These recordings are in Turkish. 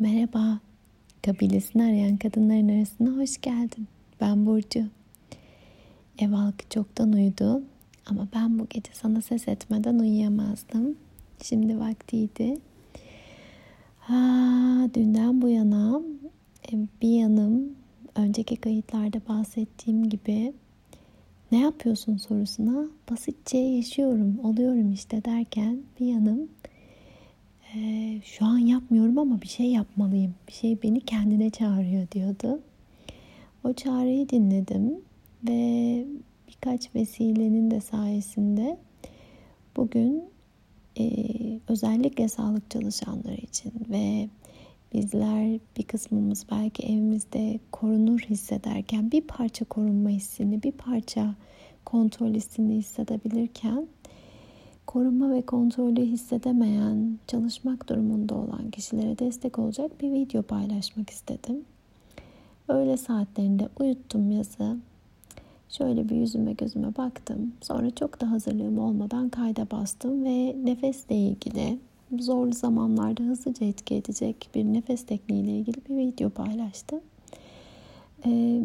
Merhaba, kabilesini arayan kadınların arasına hoş geldin. Ben Burcu. Ev halkı çoktan uyudu ama ben bu gece sana ses etmeden uyuyamazdım. Şimdi vaktiydi. Ha, dünden bu yana e, bir yanım önceki kayıtlarda bahsettiğim gibi ne yapıyorsun sorusuna basitçe yaşıyorum, oluyorum işte derken bir yanım şu an yapmıyorum ama bir şey yapmalıyım. Bir şey beni kendine çağırıyor diyordu. O çağrıyı dinledim ve birkaç vesilenin de sayesinde bugün e, özellikle sağlık çalışanları için ve bizler bir kısmımız belki evimizde korunur hissederken bir parça korunma hissini, bir parça kontrol hissini hissedebilirken korunma ve kontrolü hissedemeyen, çalışmak durumunda olan kişilere destek olacak bir video paylaşmak istedim. Öğle saatlerinde uyuttum yazı. Şöyle bir yüzüme gözüme baktım. Sonra çok da hazırlığım olmadan kayda bastım ve nefesle ilgili zorlu zamanlarda hızlıca etki edecek bir nefes tekniğiyle ilgili bir video paylaştım. Ee,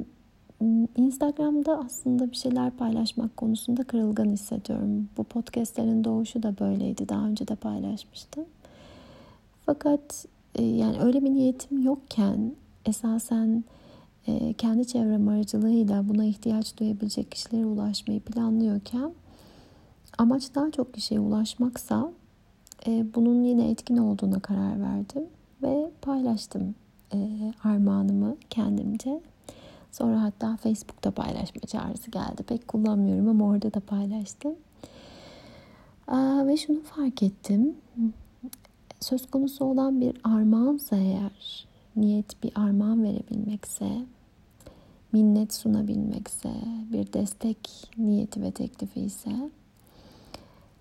Instagram'da aslında bir şeyler paylaşmak konusunda kırılgan hissediyorum. Bu podcastlerin doğuşu da böyleydi. Daha önce de paylaşmıştım. Fakat e, yani öyle bir niyetim yokken esasen e, kendi çevrem aracılığıyla buna ihtiyaç duyabilecek kişilere ulaşmayı planlıyorken amaç daha çok kişiye ulaşmaksa e, bunun yine etkin olduğuna karar verdim ve paylaştım armağanımı kendimce. Sonra hatta Facebook'ta paylaşma çağrısı geldi. Pek kullanmıyorum ama orada da paylaştım. Ve şunu fark ettim. Söz konusu olan bir armağansa eğer, niyet bir armağan verebilmekse, minnet sunabilmekse, bir destek niyeti ve teklifi ise,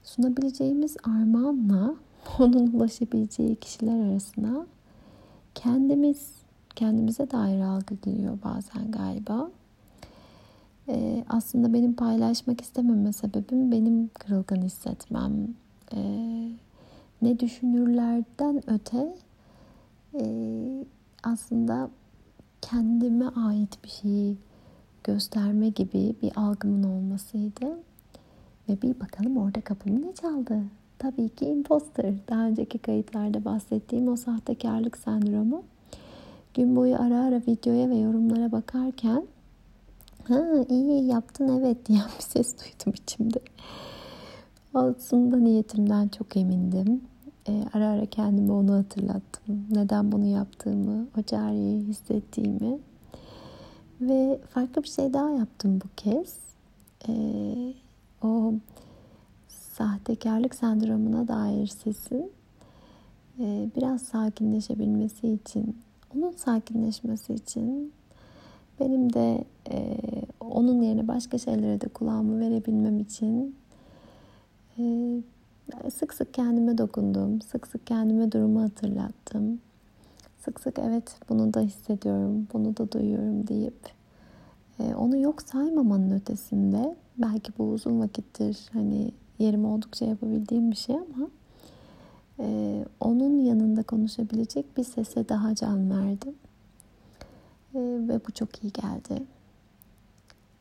sunabileceğimiz armağanla onun ulaşabileceği kişiler arasına kendimiz kendimize dair algı geliyor bazen galiba. Ee, aslında benim paylaşmak istememe sebebim benim kırılgan hissetmem. Ee, ne düşünürlerden öte e, aslında kendime ait bir şeyi gösterme gibi bir algımın olmasıydı. Ve bir bakalım orada kapımı ne çaldı? Tabii ki imposter. Daha önceki kayıtlarda bahsettiğim o sahtekarlık sendromu gün boyu ara ara videoya ve yorumlara bakarken ha iyi yaptın evet diyen bir ses duydum içimde. Aslında niyetimden çok emindim. E, ara ara kendime onu hatırlattım. Neden bunu yaptığımı, o çareyi hissettiğimi. Ve farklı bir şey daha yaptım bu kez. E, o sahtekarlık sendromuna dair sesin e, biraz sakinleşebilmesi için onun sakinleşmesi için benim de e, onun yerine başka şeylere de kulağımı verebilmem için e, sık sık kendime dokundum. Sık sık kendime durumu hatırlattım. Sık sık evet bunu da hissediyorum, bunu da duyuyorum deyip e, onu yok saymamanın ötesinde belki bu uzun vakittir hani yerim oldukça yapabildiğim bir şey ama e, onun yanında konuşabilecek bir sese daha can verdim. E, ve bu çok iyi geldi.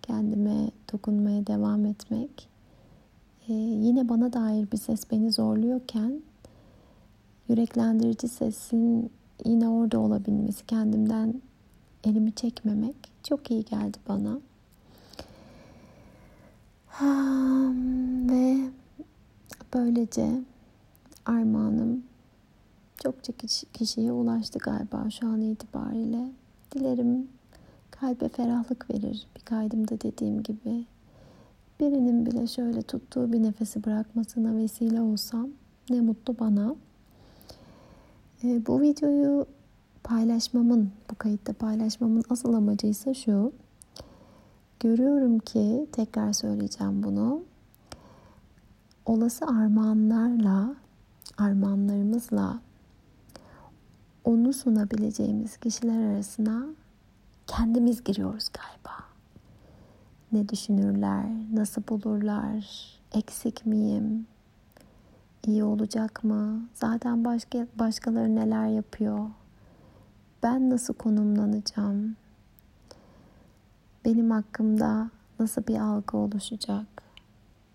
Kendime dokunmaya devam etmek. E, yine bana dair bir ses beni zorluyorken yüreklendirici sesin yine orada olabilmesi, kendimden elimi çekmemek çok iyi geldi bana. Ve böylece armağanım çokça kişiye ulaştı galiba şu an itibariyle. Dilerim kalbe ferahlık verir bir kaydımda dediğim gibi. Birinin bile şöyle tuttuğu bir nefesi bırakmasına vesile olsam ne mutlu bana. E, bu videoyu paylaşmamın, bu kayıtta paylaşmamın asıl amacı ise şu. Görüyorum ki, tekrar söyleyeceğim bunu. Olası armağanlarla armağanlarımızla onu sunabileceğimiz kişiler arasına kendimiz giriyoruz galiba. Ne düşünürler, nasıl bulurlar, eksik miyim, iyi olacak mı, zaten başka başkaları neler yapıyor, ben nasıl konumlanacağım? Benim hakkımda nasıl bir algı oluşacak?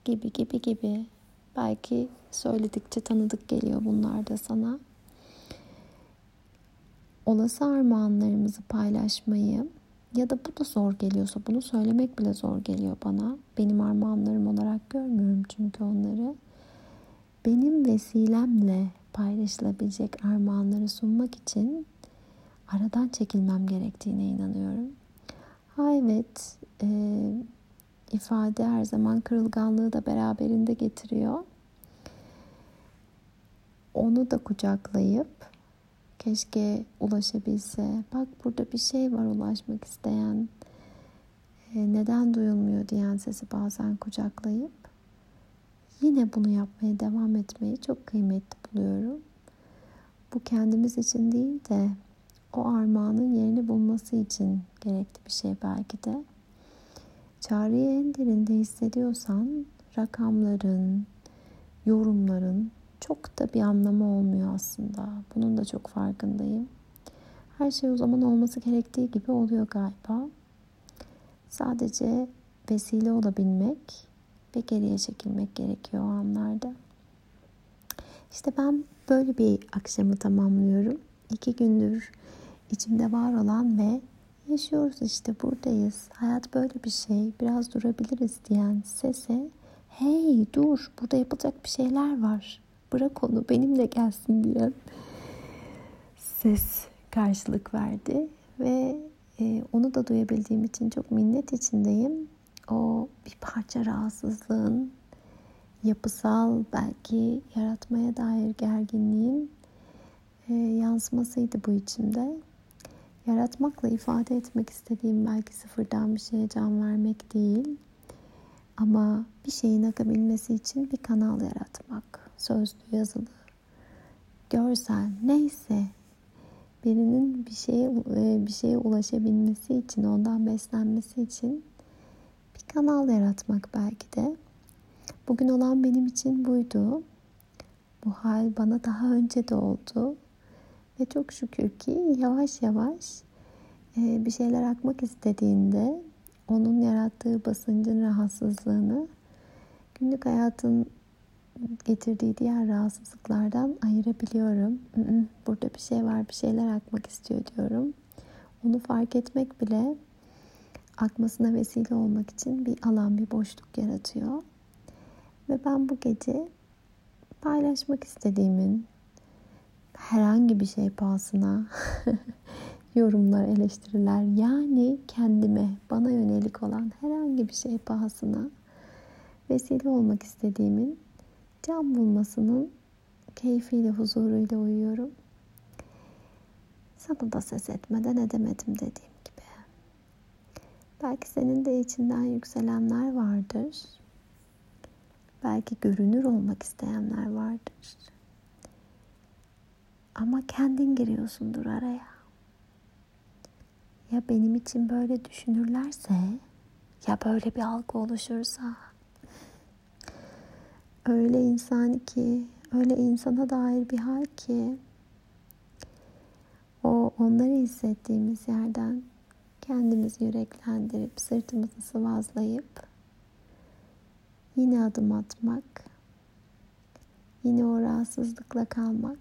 Gibi gibi gibi. Belki söyledikçe tanıdık geliyor bunlar da sana. Olası armağanlarımızı paylaşmayı ya da bu da zor geliyorsa bunu söylemek bile zor geliyor bana. Benim armağanlarım olarak görmüyorum çünkü onları. Benim vesilemle paylaşılabilecek armağanları sunmak için aradan çekilmem gerektiğine inanıyorum. Ha evet, e, ifade her zaman kırılganlığı da beraberinde getiriyor. Onu da kucaklayıp keşke ulaşabilse. Bak burada bir şey var ulaşmak isteyen. E, neden duyulmuyor diyen sesi bazen kucaklayıp yine bunu yapmaya devam etmeyi çok kıymetli buluyorum. Bu kendimiz için değil de o armağanın yerini bulması için gerekli bir şey belki de. Çağrıyı en derinde hissediyorsan rakamların, yorumların çok da bir anlamı olmuyor aslında. Bunun da çok farkındayım. Her şey o zaman olması gerektiği gibi oluyor galiba. Sadece vesile olabilmek ve geriye çekilmek gerekiyor o anlarda. İşte ben böyle bir akşamı tamamlıyorum. İki gündür içimde var olan ve yaşıyoruz işte buradayız. Hayat böyle bir şey. Biraz durabiliriz diyen sese hey dur burada yapılacak bir şeyler var. Bırak onu benimle gelsin diyen ses karşılık verdi ve e, onu da duyabildiğim için çok minnet içindeyim. O bir parça rahatsızlığın yapısal belki yaratmaya dair gerginliğin e, yansımasıydı bu içimde. Yaratmakla ifade etmek istediğim belki sıfırdan bir şeye can vermek değil. Ama bir şeyin akabilmesi için bir kanal yaratmak. Sözlü, yazılı, görsel neyse birinin bir şeye e, bir şeye ulaşabilmesi için, ondan beslenmesi için bir kanal yaratmak belki de. Bugün olan benim için buydu. Bu hal bana daha önce de oldu. Ve çok şükür ki yavaş yavaş e, bir şeyler akmak istediğinde onun yarattığı basıncın rahatsızlığını günlük hayatın getirdiği diğer rahatsızlıklardan ayırabiliyorum. Burada bir şey var, bir şeyler akmak istiyor diyorum. Onu fark etmek bile akmasına vesile olmak için bir alan, bir boşluk yaratıyor. Ve ben bu gece paylaşmak istediğimin herhangi bir şey pahasına yorumlar, eleştiriler yani kendime, bana yönelik olan herhangi bir şey pahasına vesile olmak istediğimin can bulmasının keyfiyle, huzuruyla uyuyorum. Sana da ses etmeden edemedim dediğim gibi. Belki senin de içinden yükselenler vardır. Belki görünür olmak isteyenler vardır. Ama kendin giriyorsundur araya. Ya benim için böyle düşünürlerse, ya böyle bir algı oluşursa, öyle insan ki, öyle insana dair bir hal ki, o onları hissettiğimiz yerden kendimizi yüreklendirip sırtımızı sıvazlayıp yine adım atmak, yine o rahatsızlıkla kalmak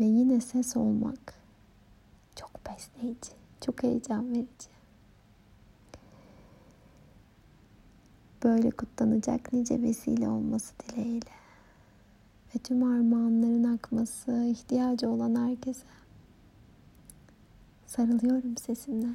ve yine ses olmak çok besleyici, çok heyecan verici. Böyle kutlanacak nice vesile olması dileğiyle ve tüm armağanların akması ihtiyacı olan herkese sarılıyorum sesimle.